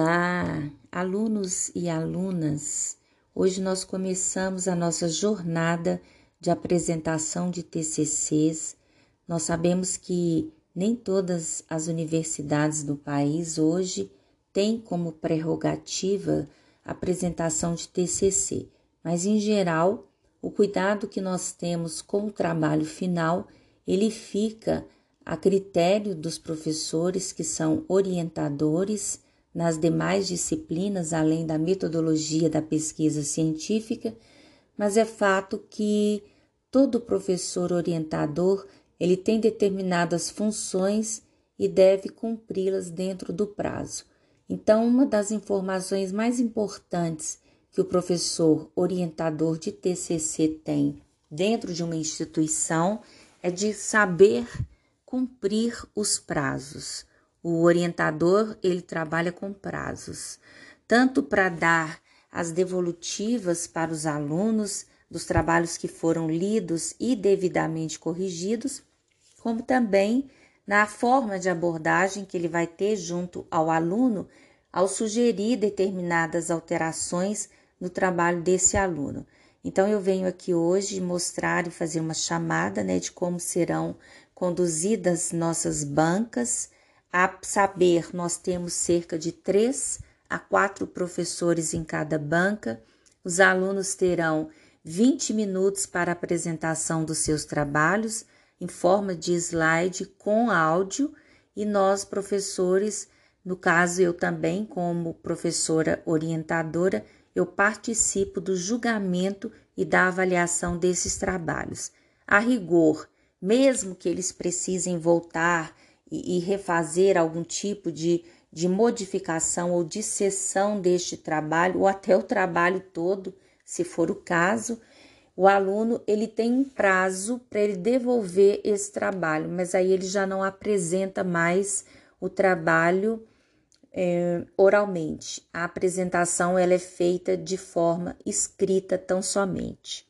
Olá, alunos e alunas. Hoje nós começamos a nossa jornada de apresentação de TCCs. Nós sabemos que nem todas as universidades do país hoje têm como prerrogativa a apresentação de TCC, mas em geral, o cuidado que nós temos com o trabalho final, ele fica a critério dos professores que são orientadores nas demais disciplinas, além da metodologia da pesquisa científica, mas é fato que todo professor orientador ele tem determinadas funções e deve cumpri-las dentro do prazo. Então, uma das informações mais importantes que o professor orientador de TCC tem dentro de uma instituição é de saber cumprir os prazos. O orientador, ele trabalha com prazos, tanto para dar as devolutivas para os alunos dos trabalhos que foram lidos e devidamente corrigidos, como também na forma de abordagem que ele vai ter junto ao aluno ao sugerir determinadas alterações no trabalho desse aluno. Então eu venho aqui hoje mostrar e fazer uma chamada, né, de como serão conduzidas nossas bancas a saber, nós temos cerca de três a quatro professores em cada banca. Os alunos terão 20 minutos para apresentação dos seus trabalhos em forma de slide com áudio e nós, professores, no caso eu também, como professora orientadora, eu participo do julgamento e da avaliação desses trabalhos. A rigor, mesmo que eles precisem voltar e, e refazer algum tipo de, de modificação ou de sessão deste trabalho, ou até o trabalho todo, se for o caso, o aluno ele tem um prazo para ele devolver esse trabalho, mas aí ele já não apresenta mais o trabalho é, oralmente. A apresentação ela é feita de forma escrita tão somente.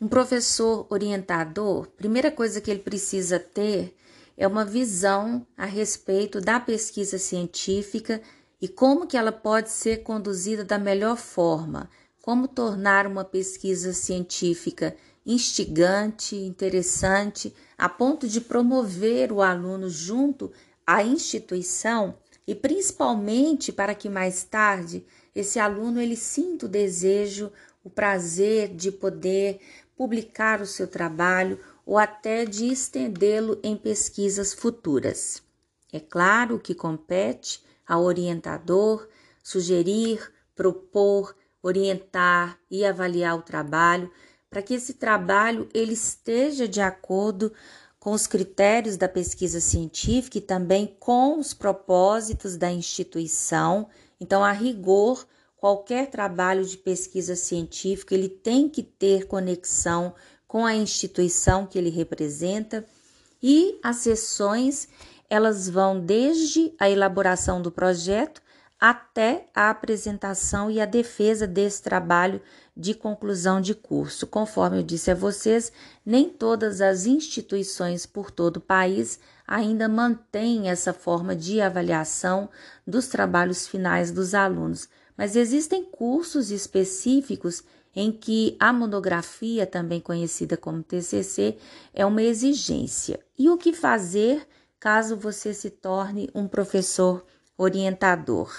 Um professor orientador, primeira coisa que ele precisa ter é uma visão a respeito da pesquisa científica e como que ela pode ser conduzida da melhor forma, como tornar uma pesquisa científica instigante, interessante, a ponto de promover o aluno junto à instituição e principalmente para que mais tarde esse aluno ele sinta o desejo, o prazer de poder publicar o seu trabalho ou até de estendê-lo em pesquisas futuras. É claro que compete ao orientador sugerir, propor, orientar e avaliar o trabalho para que esse trabalho ele esteja de acordo com os critérios da pesquisa científica e também com os propósitos da instituição. Então, a rigor, qualquer trabalho de pesquisa científica ele tem que ter conexão com a instituição que ele representa e as sessões elas vão desde a elaboração do projeto até a apresentação e a defesa desse trabalho de conclusão de curso. Conforme eu disse a vocês, nem todas as instituições por todo o país ainda mantêm essa forma de avaliação dos trabalhos finais dos alunos, mas existem cursos específicos em que a monografia, também conhecida como TCC, é uma exigência. E o que fazer caso você se torne um professor orientador?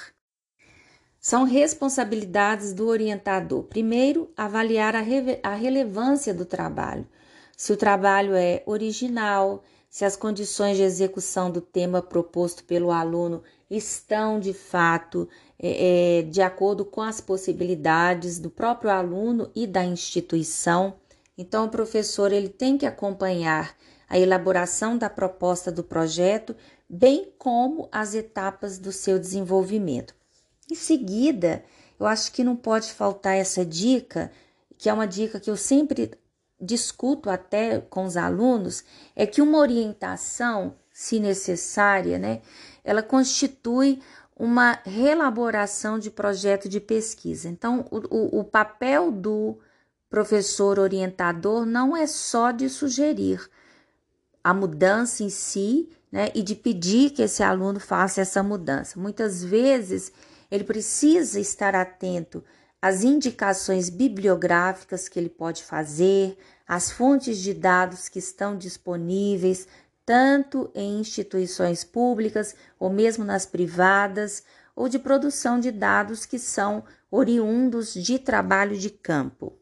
São responsabilidades do orientador. Primeiro, avaliar a, a relevância do trabalho. Se o trabalho é original, se as condições de execução do tema proposto pelo aluno estão de fato é, é, de acordo com as possibilidades do próprio aluno e da instituição. Então, o professor ele tem que acompanhar a elaboração da proposta do projeto, bem como as etapas do seu desenvolvimento. Em seguida, eu acho que não pode faltar essa dica, que é uma dica que eu sempre discuto até com os alunos, é que uma orientação, se necessária, né, ela constitui uma relaboração de projeto de pesquisa. Então, o, o, papel do professor orientador não é só de sugerir. a mudança em si, né, e de pedir que esse aluno faça essa mudança. Muitas vezes ele precisa estar atento às indicações bibliográficas que ele pode fazer, às fontes de dados que estão disponíveis, tanto em instituições públicas ou mesmo nas privadas, ou de produção de dados que são oriundos de trabalho de campo.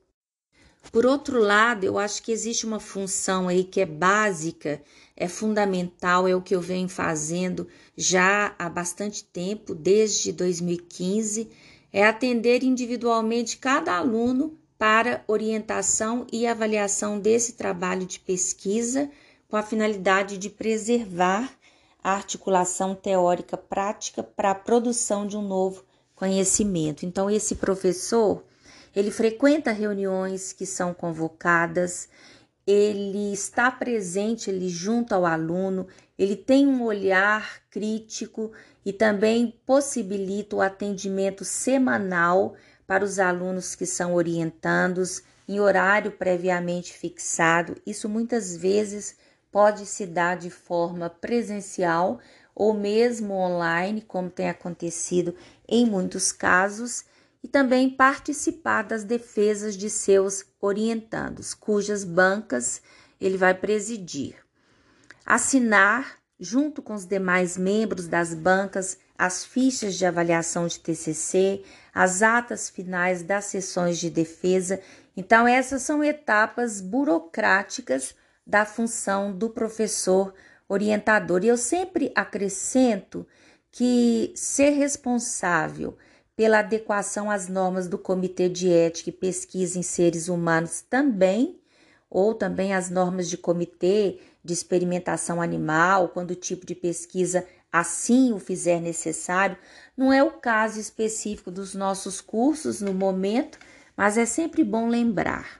Por outro lado, eu acho que existe uma função aí que é básica, é fundamental, é o que eu venho fazendo já há bastante tempo, desde 2015, é atender individualmente cada aluno para orientação e avaliação desse trabalho de pesquisa, com a finalidade de preservar a articulação teórica prática para a produção de um novo conhecimento. Então, esse professor, ele frequenta reuniões que são convocadas, ele está presente ele junto ao aluno, ele tem um olhar crítico e também possibilita o atendimento semanal para os alunos que são orientandos em horário previamente fixado. Isso muitas vezes pode se dar de forma presencial ou mesmo online, como tem acontecido em muitos casos, e também participar das defesas de seus orientandos, cujas bancas ele vai presidir. Assinar, junto com os demais membros das bancas, as fichas de avaliação de TCC, as atas finais das sessões de defesa. Então, essas são etapas burocráticas da função do professor orientador. E eu sempre acrescento que ser responsável pela adequação às normas do Comitê de Ética e Pesquisa em Seres Humanos também, ou também as normas de comitê de experimentação animal, quando o tipo de pesquisa assim o fizer necessário, não é o caso específico dos nossos cursos no momento, mas é sempre bom lembrar.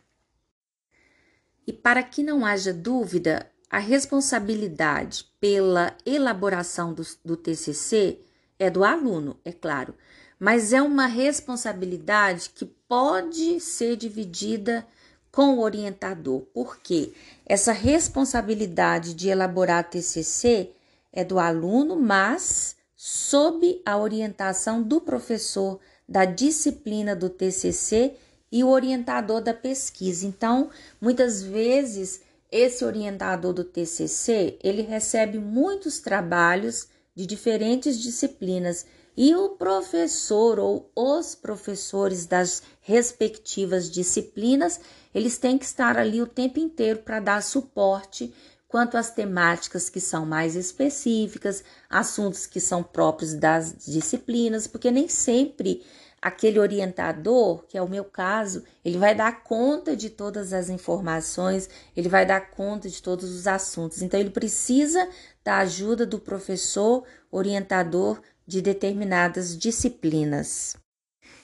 E para que não haja dúvida, a responsabilidade pela elaboração do, do TCC é do aluno, é claro, mas é uma responsabilidade que pode ser dividida com o orientador, porque essa responsabilidade de elaborar TCC é do aluno, mas sob a orientação do professor da disciplina do TCC e o orientador da pesquisa. Então, muitas vezes esse orientador do TCC, ele recebe muitos trabalhos de diferentes disciplinas e o professor ou os professores das respectivas disciplinas, eles têm que estar ali o tempo inteiro para dar suporte quanto às temáticas que são mais específicas, assuntos que são próprios das disciplinas, porque nem sempre aquele orientador, que é o meu caso, ele vai dar conta de todas as informações, ele vai dar conta de todos os assuntos. Então, ele precisa da ajuda do professor orientador de determinadas disciplinas.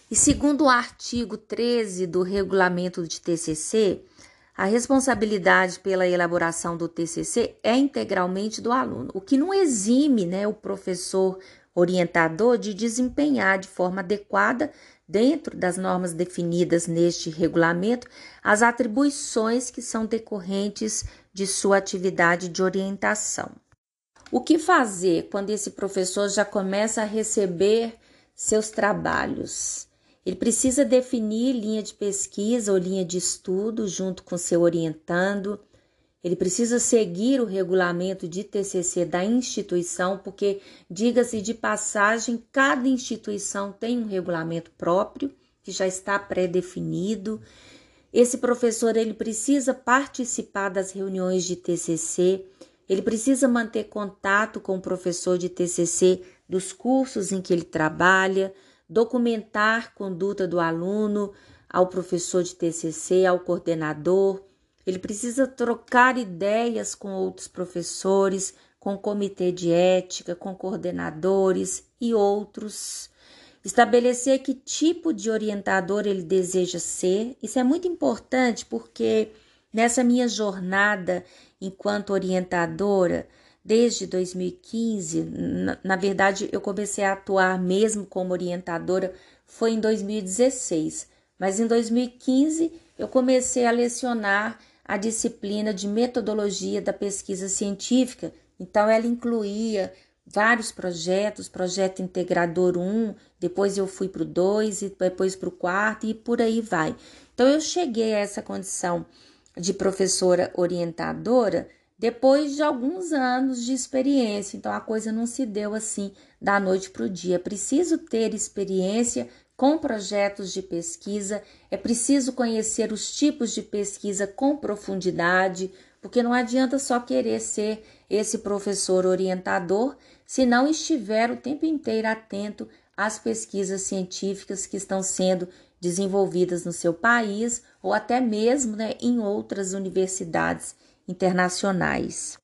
E segundo o artigo 13 do regulamento de TCC, a responsabilidade pela elaboração do TCC é integralmente do aluno, o que não exime né, o professor orientador de desempenhar de forma adequada, dentro das normas definidas neste regulamento, as atribuições que são decorrentes de sua atividade de orientação. O que fazer quando esse professor já começa a receber seus trabalhos? Ele precisa definir linha de pesquisa ou linha de estudo junto com seu orientando ele precisa seguir o regulamento de TCC da instituição, porque, diga-se de passagem, cada instituição tem um regulamento próprio que já está pré-definido. Esse professor ele precisa participar das reuniões de TCC, ele precisa manter contato com o professor de TCC dos cursos em que ele trabalha, documentar conduta do aluno ao professor de TCC, ao coordenador ele precisa trocar ideias com outros professores, com comitê de ética, com coordenadores e outros. Estabelecer que tipo de orientador ele deseja ser. Isso é muito importante porque nessa minha jornada enquanto orientadora, desde 2015, na, na, verdade eu comecei a atuar mesmo como orientadora foi em 2016, mas em 2015 eu comecei a lecionar a disciplina de metodologia da pesquisa científica. Então, ela incluía vários projetos, projeto integrador 1, depois eu fui para o 2 e depois para o quarto e por aí vai. Então eu cheguei a essa condição de professora orientadora depois de alguns anos de experiência. Então a coisa não se deu assim da noite para o dia. Preciso ter experiência com projetos de pesquisa, é preciso conhecer os tipos de pesquisa com profundidade, porque não adianta só querer ser esse professor orientador se não estiver o tempo inteiro atento às pesquisas científicas que estão sendo desenvolvidas no seu país ou até mesmo né, em outras universidades internacionais.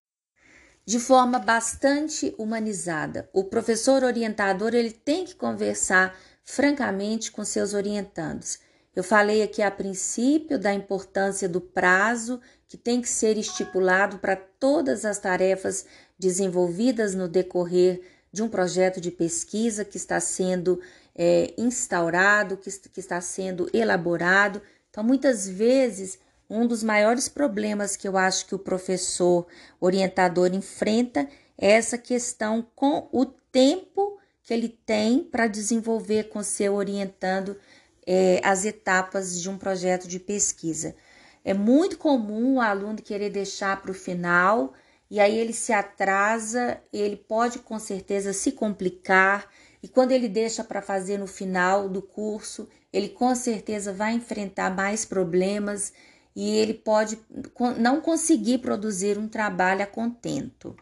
De forma bastante humanizada, o professor orientador ele tem que conversar francamente com seus orientandos eu falei aqui a princípio da importância do prazo que tem que ser estipulado para todas as tarefas desenvolvidas no decorrer de um projeto de pesquisa que está sendo é, instaurado, que, que está sendo elaborado. Então, muitas vezes, um dos maiores problemas que eu acho que o professor orientador enfrenta é essa questão com o tempo que ele tem para desenvolver com seu orientando é, as etapas de um projeto de pesquisa. É muito comum o aluno querer deixar para o final e aí ele se atrasa, ele pode com certeza se complicar e quando ele deixa para fazer no final do curso, ele com certeza vai enfrentar mais problemas e ele pode não conseguir produzir um trabalho a contento.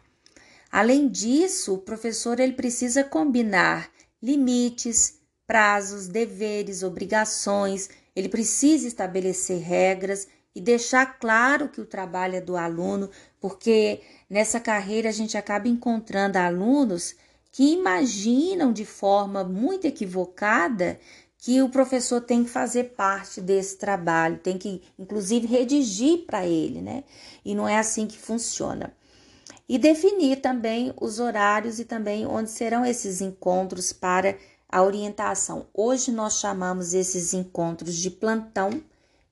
Além disso, o professor ele precisa combinar limites, prazos, deveres, obrigações, ele precisa estabelecer regras e deixar claro que o trabalho é do aluno, porque nessa carreira a gente acaba encontrando alunos que imaginam de forma muito equivocada que o professor tem que fazer parte desse trabalho, tem que inclusive redigir para ele, né? E não é assim que funciona. E definir também os horários e também onde serão esses encontros para a orientação. Hoje nós chamamos esses encontros de plantão,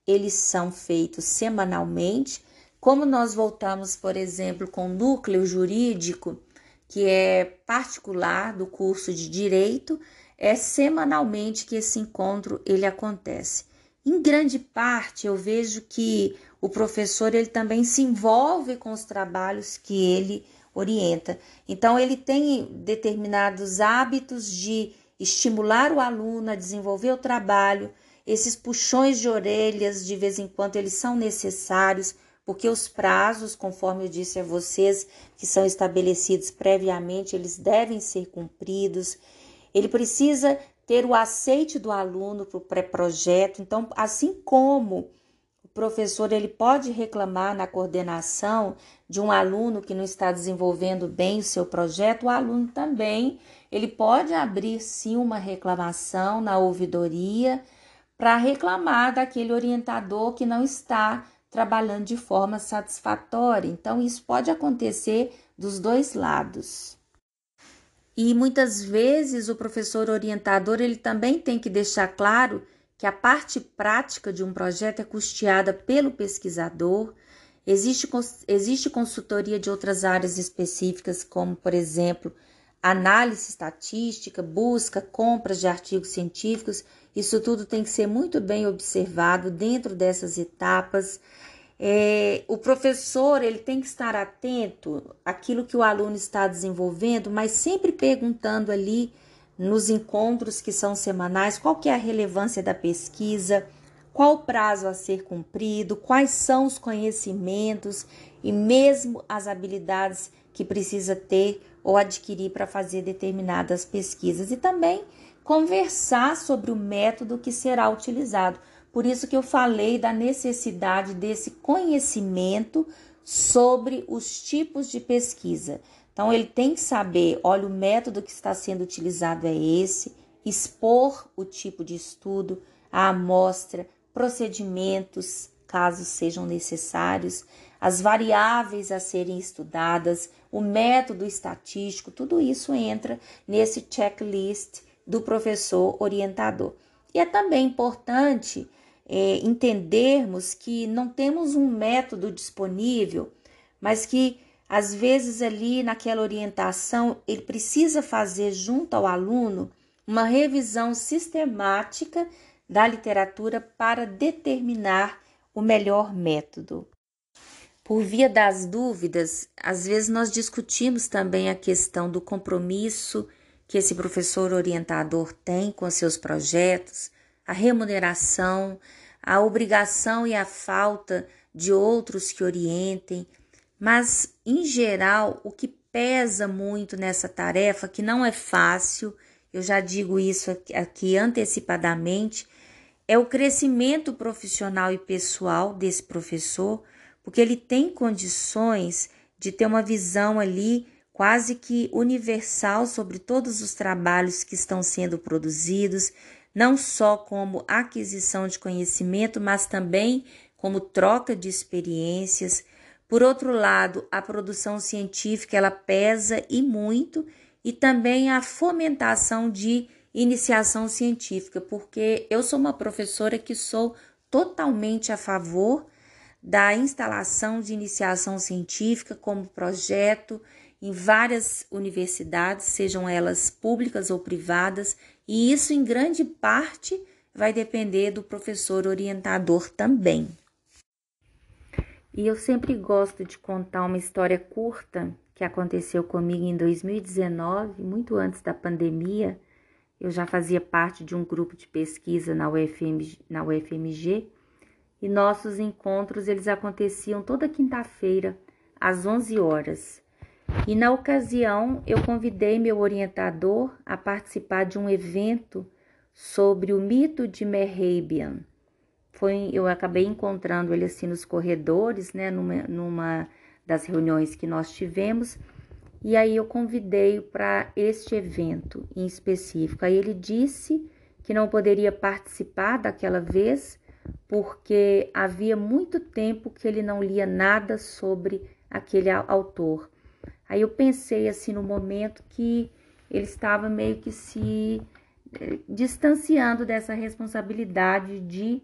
eles são feitos semanalmente. Como nós voltamos, por exemplo, com o núcleo jurídico, que é particular do curso de direito, é semanalmente que esse encontro ele acontece. Em grande parte, eu vejo que o professor ele também se envolve com os trabalhos que ele orienta. Então, ele tem determinados hábitos de estimular o aluno a desenvolver o trabalho. Esses puxões de orelhas, de vez em quando, eles são necessários, porque os prazos, conforme eu disse a vocês, que são estabelecidos previamente, eles devem ser cumpridos. Ele precisa ter o aceite do aluno para o pré-projeto. Então, assim como professor ele pode reclamar na coordenação de um aluno que não está desenvolvendo bem o seu projeto, o aluno também ele pode abrir sim uma reclamação na ouvidoria para reclamar daquele orientador que não está trabalhando de forma satisfatória. Então, isso pode acontecer dos dois lados. E muitas vezes o professor orientador ele também tem que deixar claro que a parte prática de um projeto é custeada pelo pesquisador. Existe, existe consultoria de outras áreas específicas, como, por exemplo, análise estatística, busca, compras de artigos científicos, isso tudo tem que ser muito bem observado dentro dessas etapas. É, o professor ele tem que estar atento àquilo que o aluno está desenvolvendo, mas sempre perguntando ali nos encontros que são semanais qual que é a relevância da pesquisa, qual o prazo a ser cumprido, quais são os conhecimentos e mesmo as habilidades que precisa ter ou adquirir para fazer determinadas pesquisas e também conversar sobre o método que será utilizado. Por isso que eu falei da necessidade desse conhecimento sobre os tipos de pesquisa. Então ele tem que saber, olha, o método que está sendo utilizado é esse, expor o tipo de estudo, a amostra, procedimentos, caso sejam necessários, as variáveis a serem estudadas, o método estatístico, tudo isso entra nesse checklist do professor orientador. E é também importante é, entendermos que não temos um método disponível, mas que às vezes ali naquela orientação ele precisa fazer junto ao aluno uma revisão sistemática da literatura para determinar o melhor método. Por via das dúvidas, às vezes nós discutimos também a questão do compromisso que esse professor orientador tem com seus projetos, a remuneração, a obrigação e a falta de outros que orientem, mas em geral o que pesa muito nessa tarefa, que não é fácil, eu já digo isso aqui antecipadamente, é o crescimento profissional e pessoal desse professor, porque ele tem condições de ter uma visão ali quase que universal sobre todos os trabalhos que estão sendo produzidos, não só como aquisição de conhecimento, mas também como troca de experiências. Por outro lado, a produção científica ela pesa e muito, e também a fomentação de iniciação científica, porque eu sou uma professora que sou totalmente a favor da instalação de iniciação científica como projeto em várias universidades, sejam elas públicas ou privadas, e isso em grande parte vai depender do professor orientador também. E eu sempre gosto de contar uma história curta que aconteceu comigo em 2019, muito antes da pandemia, eu já fazia parte de um grupo de pesquisa na, UFM, na UFMG e nossos encontros eles aconteciam toda quinta-feira às 11 horas. E na ocasião eu convidei meu orientador a participar de um evento sobre o mito de Merhabian. Foi, eu acabei encontrando ele assim nos corredores, né, numa, numa das reuniões que nós tivemos e aí eu convidei para este evento em específico. Aí ele disse que não poderia participar daquela vez porque havia muito tempo que ele não lia nada sobre aquele autor. Aí eu pensei assim no momento que ele estava meio que se eh, distanciando dessa responsabilidade de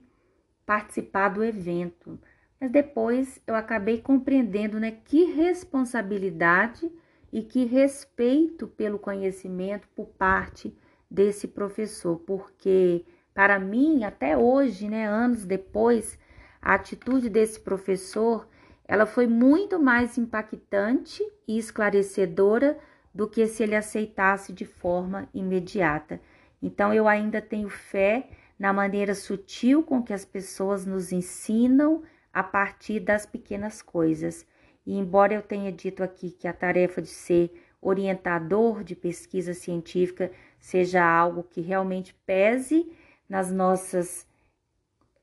participar do evento. Mas depois eu acabei compreendendo, né, que responsabilidade e que respeito pelo conhecimento por parte desse professor, porque para mim, até hoje, né, anos depois, a atitude desse professor, ela foi muito mais impactante e esclarecedora do que se ele aceitasse de forma imediata. Então eu ainda tenho fé na maneira sutil com que as pessoas nos ensinam a partir das pequenas coisas. E embora eu tenha dito aqui que a tarefa de ser orientador de pesquisa científica seja algo que realmente pese nas nossas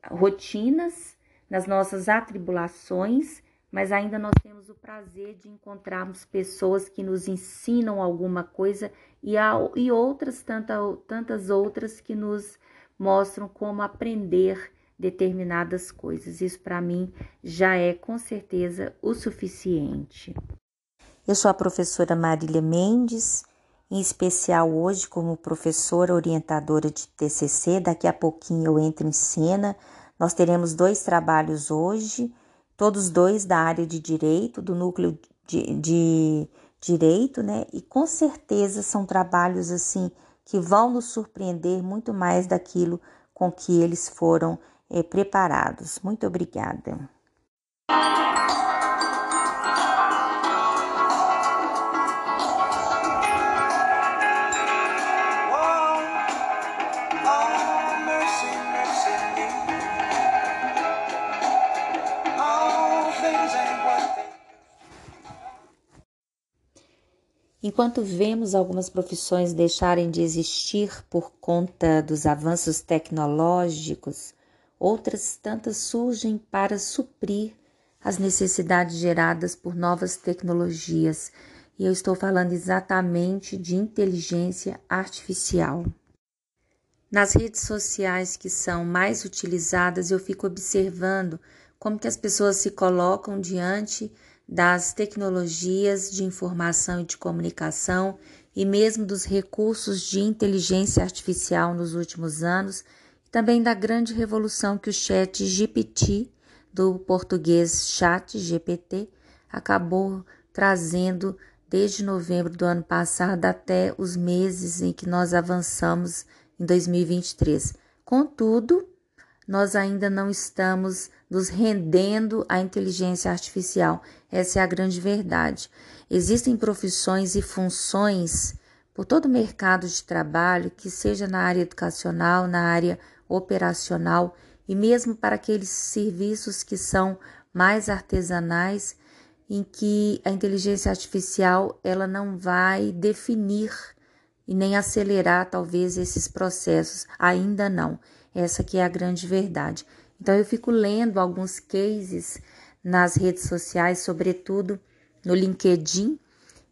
rotinas, nas nossas atribulações, mas ainda nós temos o prazer de encontrarmos pessoas que nos ensinam alguma coisa e, e outras, tanta, tantas outras que nos mostram como aprender determinadas coisas. Isso para mim já é com certeza o suficiente. Eu sou a professora Marília Mendes, em especial hoje como professora orientadora de TCC. Daqui a pouquinho eu entro em cena. Nós teremos dois trabalhos hoje, todos dois da área de direito, do núcleo de, de direito, né? E com certeza são trabalhos assim que vão nos surpreender muito mais daquilo com que eles foram eh, preparados. Muito obrigada. Enquanto vemos algumas profissões deixarem de existir por conta dos avanços tecnológicos, outras tantas surgem para suprir as necessidades geradas por novas tecnologias, e eu estou falando exatamente de inteligência artificial. Nas redes sociais que são mais utilizadas, eu fico observando como que as pessoas se colocam diante das tecnologias de informação e de comunicação e mesmo dos recursos de inteligência artificial nos últimos anos também da grande revolução que o chat GPT, do português chat GPT, acabou trazendo desde novembro do ano passado até os meses em que nós avançamos em 2023. Contudo, nós ainda não estamos nos rendendo à inteligência artificial. Essa é a grande verdade. Existem profissões e funções por todo o mercado de trabalho, que seja na área educacional, na área operacional e mesmo para aqueles serviços que são mais artesanais, em que a inteligência artificial ela não vai definir e nem acelerar talvez esses processos, ainda não. Essa que é a grande verdade. Então eu fico lendo alguns cases nas redes sociais, sobretudo no LinkedIn,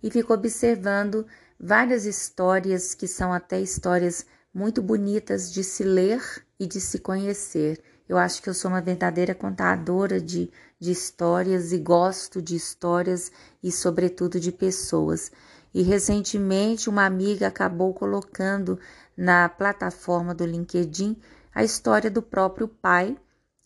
e fico observando várias histórias que são até histórias muito bonitas de se ler e de se conhecer. Eu acho que eu sou uma verdadeira contadora de, de histórias e gosto de histórias e, sobretudo, de pessoas. E recentemente uma amiga acabou colocando na plataforma do LinkedIn a história do próprio pai,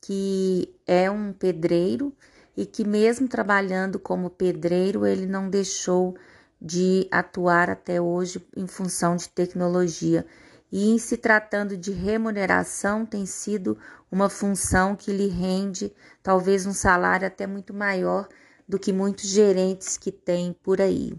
que é um pedreiro e que, mesmo trabalhando como pedreiro, ele não deixou de atuar até hoje em função de tecnologia e em se tratando de remuneração tem sido uma função que lhe rende talvez um salário até muito maior do que muitos gerentes que tem por aí.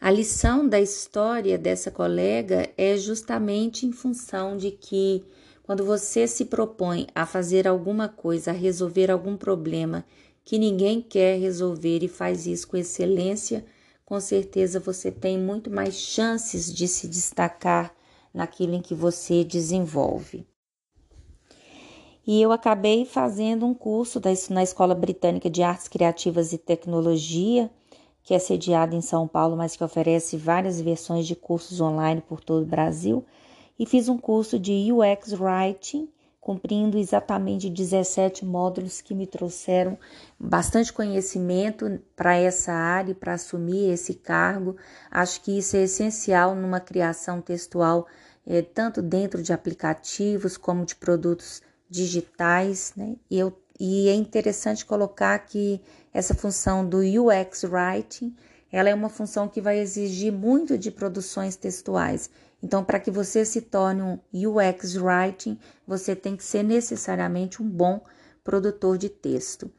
A lição da história dessa colega é justamente em função de que quando você se propõe a fazer alguma coisa, a resolver algum problema que ninguém quer resolver e faz isso com excelência, com certeza você tem muito mais chances de se destacar naquilo em que você desenvolve. E eu acabei fazendo um curso na Escola Britânica de Artes Criativas e Tecnologia, que é sediada em São Paulo, mas que oferece várias versões de cursos online por todo o Brasil, e fiz um curso de UX Writing, cumprindo exatamente 17 módulos que me trouxeram bastante conhecimento para essa área e para assumir esse cargo. Acho que isso é essencial numa criação textual é, tanto dentro de aplicativos como de produtos digitais, né? E, eu, e é interessante colocar que essa função do UX Writing, ela é uma função que vai exigir muito de produções textuais. Então, para que você se torne um UX Writing, você tem que ser necessariamente um bom produtor de texto.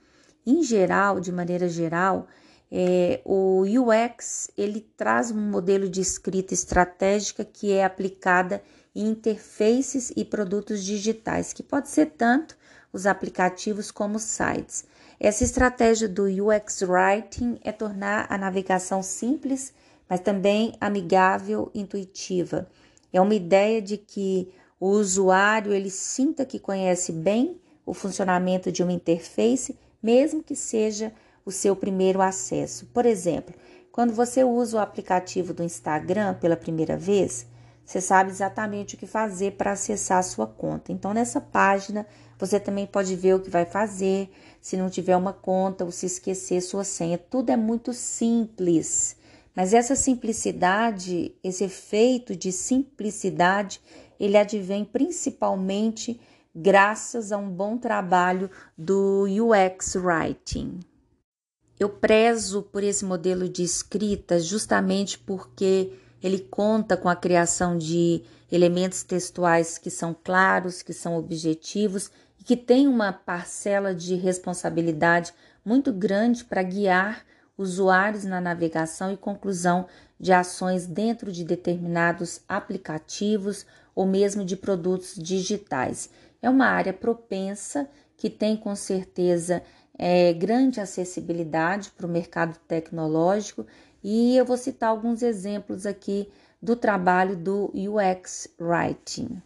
Em geral, de maneira geral, é, o UX ele traz um modelo de escrita estratégica que é aplicada em interfaces e produtos digitais, que pode ser tanto os aplicativos como os sites. Essa estratégia do UX Writing é tornar a navegação simples, mas também amigável, intuitiva. É uma ideia de que o usuário ele sinta que conhece bem o funcionamento de uma interface, mesmo que seja o seu primeiro acesso. Por exemplo, quando você usa o aplicativo do Instagram pela primeira vez, você sabe exatamente o que fazer para acessar a sua conta. Então, nessa página, você também pode ver o que vai fazer, se não tiver uma conta ou se esquecer sua senha. Tudo é muito simples. Mas essa simplicidade, esse efeito de simplicidade, ele advém principalmente graças a um bom trabalho do UX Writing. Eu prezo por esse modelo de escrita justamente porque ele conta com a criação de elementos textuais que são claros, que são objetivos e que tem uma parcela de responsabilidade muito grande para guiar usuários na navegação e conclusão de ações dentro de determinados aplicativos ou mesmo de produtos digitais. É uma área propensa que tem com certeza é, grande acessibilidade para o mercado tecnológico e eu vou citar alguns exemplos aqui do trabalho do UX Writing.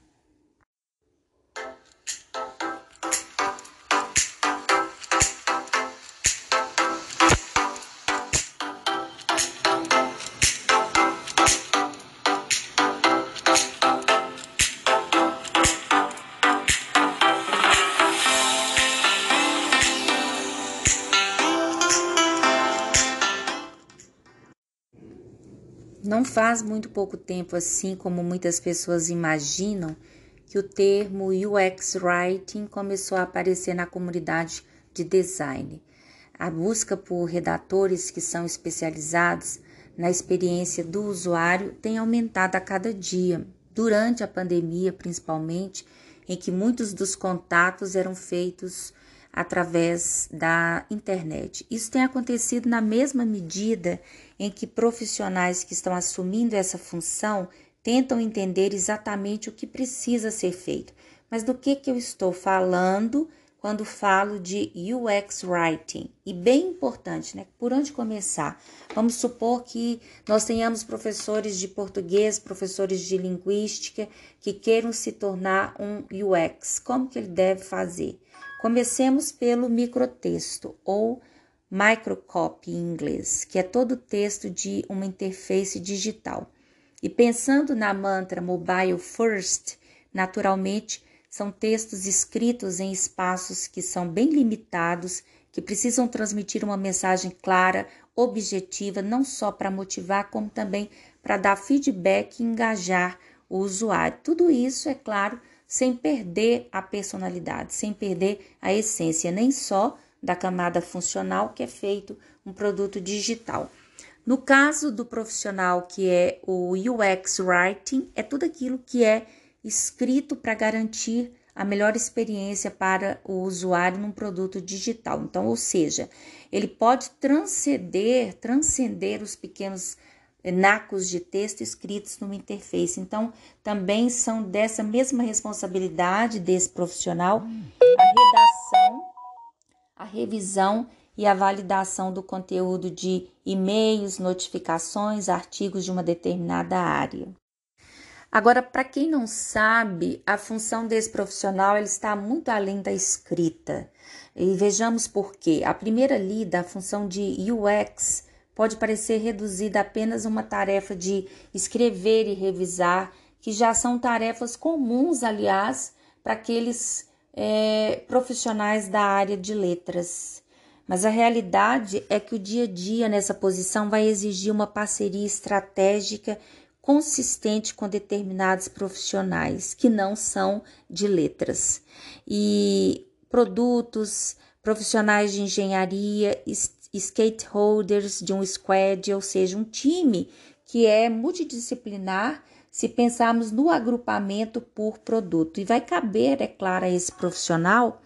Faz muito pouco tempo assim, como muitas pessoas imaginam, que o termo UX Writing começou a aparecer na comunidade de design. A busca por redatores que são especializados na experiência do usuário tem aumentado a cada dia, durante a pandemia principalmente, em que muitos dos contatos eram feitos através da internet. Isso tem acontecido na mesma medida em que profissionais que estão assumindo essa função tentam entender exatamente o que precisa ser feito. Mas do que, que eu estou falando quando falo de UX Writing? E bem importante, né? Por onde começar? Vamos supor que nós tenhamos professores de português, professores de linguística que queiram se tornar um UX. Como que ele deve fazer? Comecemos pelo microtexto ou microcopy em inglês, que é todo o texto de uma interface digital. E pensando na mantra Mobile First, naturalmente são textos escritos em espaços que são bem limitados, que precisam transmitir uma mensagem clara, objetiva, não só para motivar, como também para dar feedback e engajar o usuário. Tudo isso, é claro, sem perder a personalidade, sem perder a essência, nem só da camada funcional que é feito um produto digital. No caso do profissional que é o UX Writing, é tudo aquilo que é escrito para garantir a melhor experiência para o usuário num produto digital. Então, ou seja, ele pode transcender, transcender os pequenos nacos de texto escritos numa interface. Então, também são dessa mesma responsabilidade desse profissional a redação, a revisão e a validação do conteúdo de e-mails, notificações, artigos de uma determinada área. Agora, para quem não sabe, a função desse profissional ele está muito além da escrita. E vejamos por quê. A primeira lida, a função de UX, pode parecer reduzida a apenas uma tarefa de escrever e revisar, que já são tarefas comuns, aliás, para aqueles é, profissionais da área de letras. Mas a realidade é que o dia a dia nessa posição vai exigir uma parceria estratégica consistente com determinados profissionais que não são de letras. E produtos, profissionais de engenharia, skateholders de um squad, ou seja, um time que é multidisciplinar se pensarmos no agrupamento por produto. E vai caber, é claro, a esse profissional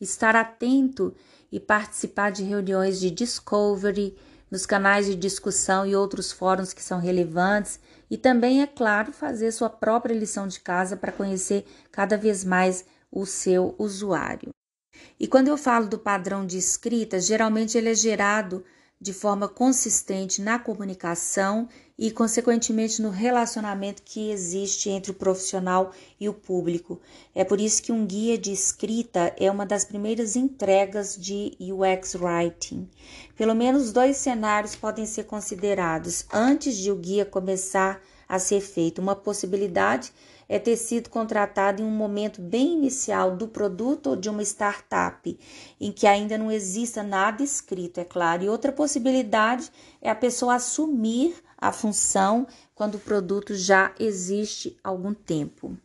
estar atento e participar de reuniões de discovery, nos canais de discussão e outros fóruns que são relevantes, e também, é claro, fazer sua própria lição de casa para conhecer cada vez mais o seu usuário. E quando eu falo do padrão de escrita, geralmente ele é gerado de forma consistente na comunicação e, consequentemente, no relacionamento que existe entre o profissional e o público. É por isso que um guia de escrita é uma das primeiras entregas de UX Writing. Pelo menos dois cenários podem ser considerados antes de o guia começar a ser feito. Uma possibilidade é ter sido contratado em um momento bem inicial do produto ou de uma startup, em que ainda não exista nada escrito, é claro. E outra possibilidade é a pessoa assumir a função quando o produto já existe há algum tempo.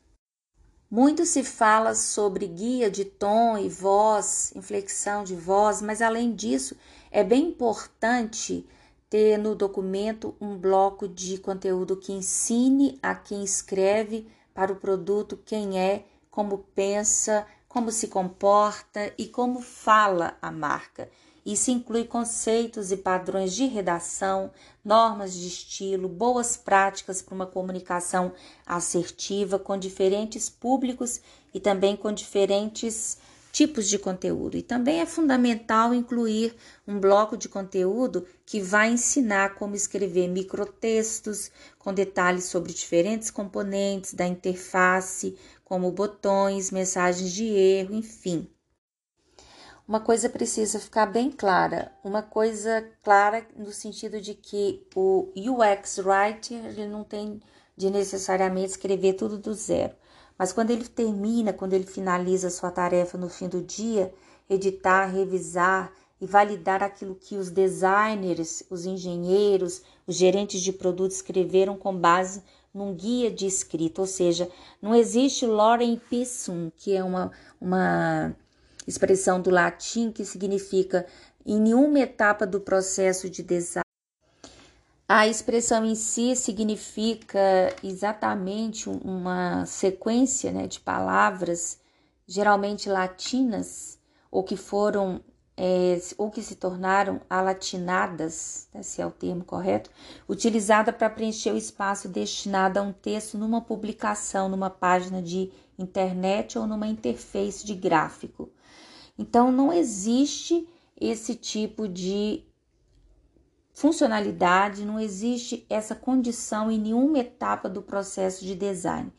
Muito se fala sobre guia de tom e voz, inflexão de voz, mas além disso, é bem importante ter no documento um bloco de conteúdo que ensine a quem escreve para o produto quem é, como pensa, como se comporta e como fala a marca. Isso inclui conceitos e padrões de redação, normas de estilo, boas práticas para uma comunicação assertiva com diferentes públicos e também com diferentes tipos de conteúdo. E também é fundamental incluir um bloco de conteúdo que vai ensinar como escrever microtextos com detalhes sobre diferentes componentes da interface, como botões, mensagens de erro, enfim. Uma coisa precisa ficar bem clara, uma coisa clara no sentido de que o UX writer ele não tem de necessariamente escrever tudo do zero. Mas quando ele termina, quando ele finaliza sua tarefa no fim do dia, editar, revisar e validar aquilo que os designers, os engenheiros, os gerentes de produtos escreveram com base num guia de escrita, ou seja, não existe lorem ipsum, que é uma, uma expressão do latim que significa em nenhuma etapa do processo de design. A expressão em si significa exatamente uma sequência né, de palavras, geralmente latinas, ou que foram é, ou que se tornaram alatinadas, né, se é o termo correto, utilizada para preencher o espaço destinado a um texto numa publicação, numa página de internet ou numa interface de gráfico. Então, não existe esse tipo de funcionalidade, não existe essa condição em nenhuma etapa do processo de design.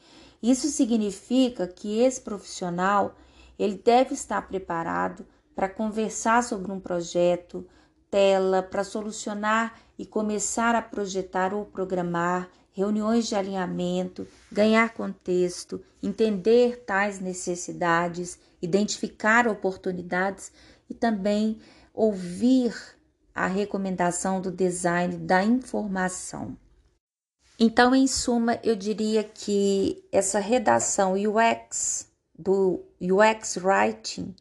Isso significa que esse profissional ele deve estar preparado para conversar sobre um projeto, tela para solucionar e começar a projetar ou programar, reuniões de alinhamento, ganhar contexto, entender tais necessidades, identificar oportunidades e também ouvir a recomendação do design da informação. Então, em suma, eu diria que essa redação UX do UX Writing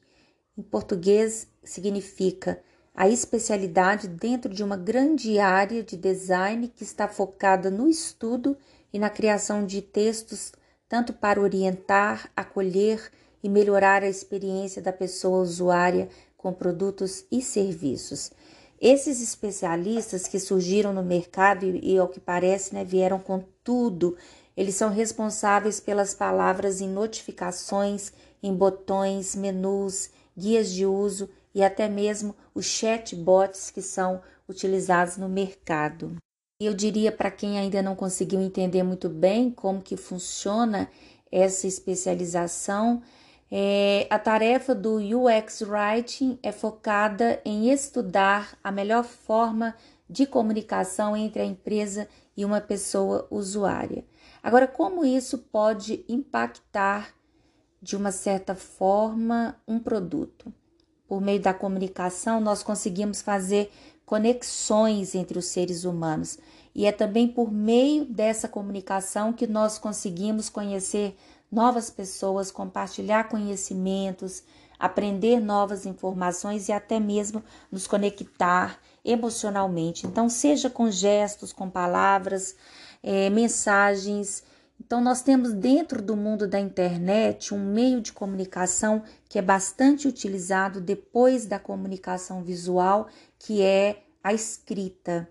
em português, significa a especialidade dentro de uma grande área de design que está focada no estudo e na criação de textos, tanto para orientar, acolher e melhorar a experiência da pessoa usuária com produtos e serviços. Esses especialistas que surgiram no mercado e, e ao que parece, né, vieram com tudo, eles são responsáveis pelas palavras em notificações, em botões, menus, guias de uso e até mesmo os chatbots que são utilizados no mercado. Eu diria para quem ainda não conseguiu entender muito bem como que funciona essa especialização, é, a tarefa do UX Writing é focada em estudar a melhor forma de comunicação entre a empresa e uma pessoa usuária. Agora, como isso pode impactar de uma certa forma, um produto. Por meio da comunicação, nós conseguimos fazer conexões entre os seres humanos. E é também por meio dessa comunicação que nós conseguimos conhecer novas pessoas, compartilhar conhecimentos, aprender novas informações e até mesmo nos conectar emocionalmente. Então, seja com gestos, com palavras, é, mensagens então, nós temos dentro do mundo da internet um meio de comunicação que é bastante utilizado depois da comunicação visual, que é a escrita.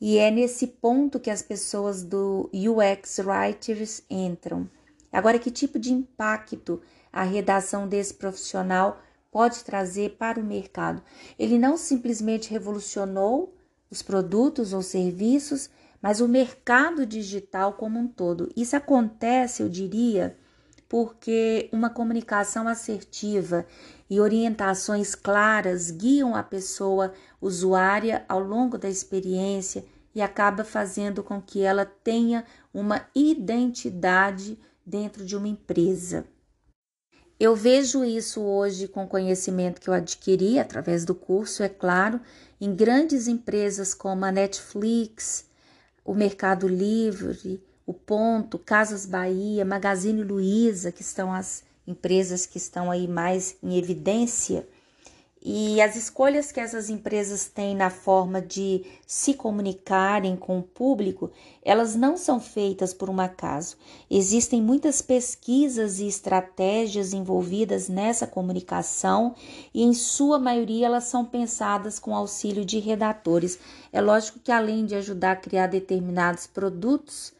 E é nesse ponto que as pessoas do UX Writers entram. Agora, que tipo de impacto a redação desse profissional pode trazer para o mercado? Ele não simplesmente revolucionou os produtos ou serviços, mas o mercado digital como um todo. Isso acontece, eu diria, porque uma comunicação assertiva e orientações claras guiam a pessoa usuária ao longo da experiência e acaba fazendo com que ela tenha uma identidade dentro de uma empresa. Eu vejo isso hoje com o conhecimento que eu adquiri através do curso, é claro, em grandes empresas como a Netflix, o Mercado Livre, o Ponto, Casas Bahia, Magazine Luiza, que estão as empresas que estão aí mais em evidência. E as escolhas que essas empresas têm na forma de se comunicarem com o público, elas não são feitas por um acaso. Existem muitas pesquisas e estratégias envolvidas nessa comunicação e, em sua maioria, elas são pensadas com auxílio de redatores. É lógico que, além de ajudar a criar determinados produtos,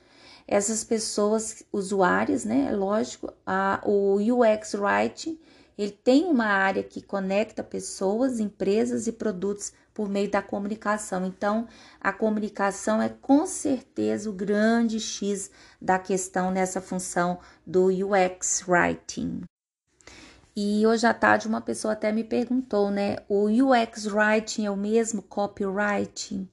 essas pessoas usuárias, né? É lógico, a, o UX Writing ele tem uma área que conecta pessoas, empresas e produtos por meio da comunicação. Então, a comunicação é com certeza o grande X da questão nessa função do UX Writing. E hoje à tarde uma pessoa até me perguntou, né? O UX Writing é o mesmo copywriting?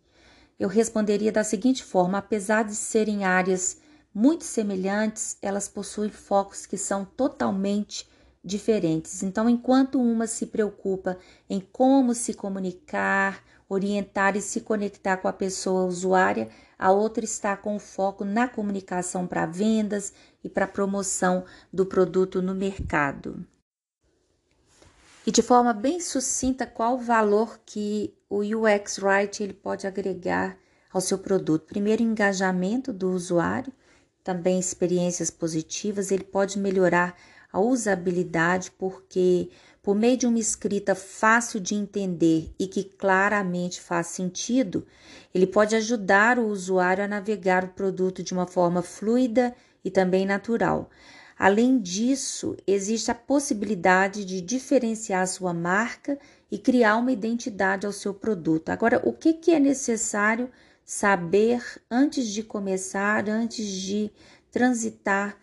Eu responderia da seguinte forma: apesar de serem áreas muito semelhantes, elas possuem focos que são totalmente diferentes. Então, enquanto uma se preocupa em como se comunicar, orientar e se conectar com a pessoa usuária, a outra está com foco na comunicação para vendas e para promoção do produto no mercado. E de forma bem sucinta, qual o valor que o UX Write ele pode agregar ao seu produto? Primeiro, engajamento do usuário, também experiências positivas, ele pode melhorar a usabilidade porque por meio de uma escrita fácil de entender e que claramente faz sentido, ele pode ajudar o usuário a navegar o produto de uma forma fluida e também natural. Além disso, existe a possibilidade de diferenciar sua marca e criar uma identidade ao seu produto. Agora, o que, que é necessário saber antes de começar, antes de transitar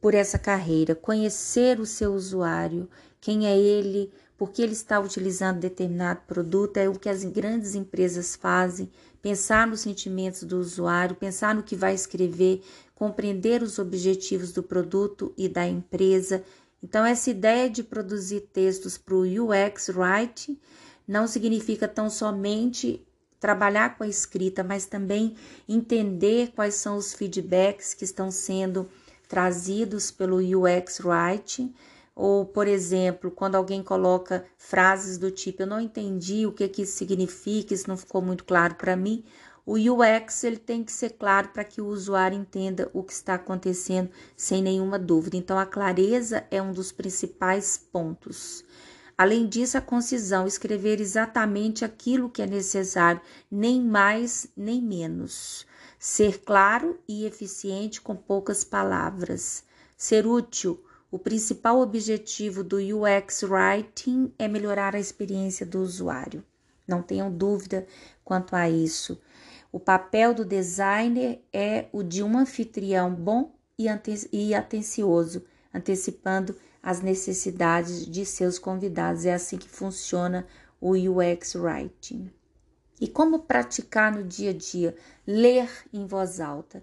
por essa carreira? Conhecer o seu usuário, quem é ele, por que ele está utilizando determinado produto, é o que as grandes empresas fazem, pensar nos sentimentos do usuário, pensar no que vai escrever, compreender os objetivos do produto e da empresa. Então, essa ideia de produzir textos para o UX Writing não significa tão somente trabalhar com a escrita, mas também entender quais são os feedbacks que estão sendo trazidos pelo UX Writing ou, por exemplo, quando alguém coloca frases do tipo eu não entendi o que, que isso significa, isso não ficou muito claro para mim, o UX ele tem que ser claro para que o usuário entenda o que está acontecendo sem nenhuma dúvida. Então, a clareza é um dos principais pontos. Além disso, a concisão, escrever exatamente aquilo que é necessário, nem mais nem menos. Ser claro e eficiente com poucas palavras. Ser útil, o principal objetivo do UX Writing é melhorar a experiência do usuário. Não tenham dúvida quanto a isso. O papel do designer é o de um anfitrião bom e atencioso, antecipando as necessidades de seus convidados. É assim que funciona o UX Writing. E como praticar no dia a dia? Ler em voz alta.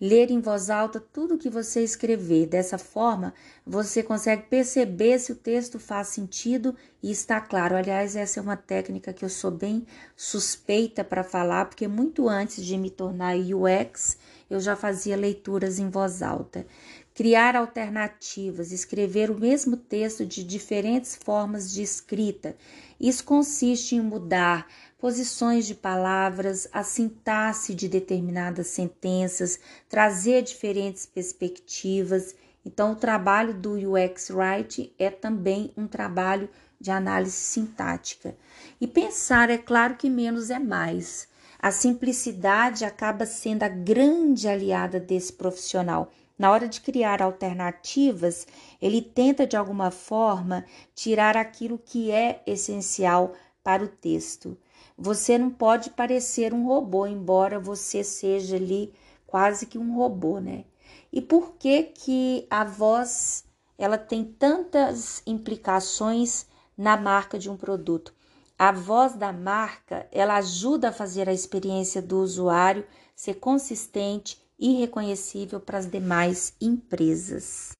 Ler em voz alta tudo que você escrever. Dessa forma, você consegue perceber se o texto faz sentido e está claro. Aliás, essa é uma técnica que eu sou bem suspeita para falar, porque muito antes de me tornar UX, eu já fazia leituras em voz alta. Criar alternativas, escrever o mesmo texto de diferentes formas de escrita. Isso consiste em mudar posições de palavras, a sintaxe de determinadas sentenças, trazer diferentes perspectivas. Então, o trabalho do UX Writing é também um trabalho de análise sintática. E pensar, é claro que menos é mais. A simplicidade acaba sendo a grande aliada desse profissional. Na hora de criar alternativas, ele tenta de alguma forma tirar aquilo que é essencial para o texto. Você não pode parecer um robô, embora você seja ali quase que um robô, né? E por que que a voz ela tem tantas implicações na marca de um produto? A voz da marca, ela ajuda a fazer a experiência do usuário ser consistente e reconhecível para as demais empresas.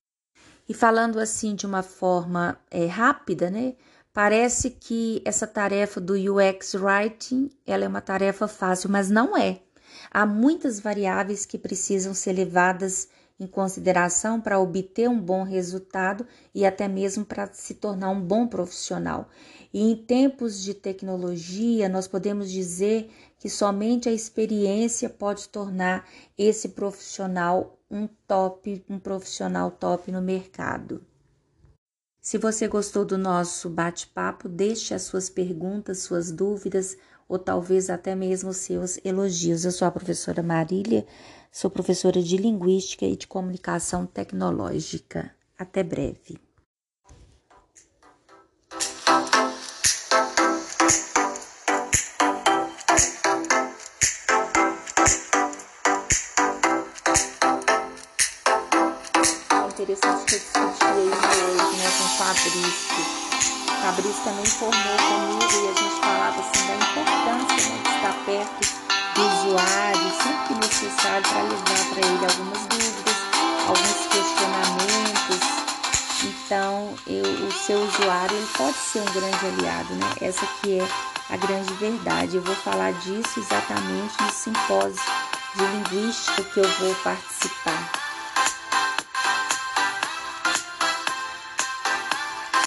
E falando assim de uma forma é, rápida, né? Parece que essa tarefa do UX Writing ela é uma tarefa fácil, mas não é. Há muitas variáveis que precisam ser levadas em consideração para obter um bom resultado e até mesmo para se tornar um bom profissional. E em tempos de tecnologia, nós podemos dizer que somente a experiência pode tornar esse profissional um top, um profissional top no mercado. Se você gostou do nosso bate-papo, deixe as suas perguntas, suas dúvidas ou talvez até mesmo seus elogios. Eu sou a professora Marília, sou professora de Linguística e de Comunicação Tecnológica. Até breve. interessante que eu discuti aí hoje, né, com o Fabrício. Fabrício também formou comigo e a gente falava assim da importância né, de estar perto do usuário, sempre que necessário, para levar para ele algumas dúvidas, alguns questionamentos. Então, eu, o seu usuário ele pode ser um grande aliado, né? Essa que é a grande verdade. Eu vou falar disso exatamente no simpósio de linguística que eu vou participar.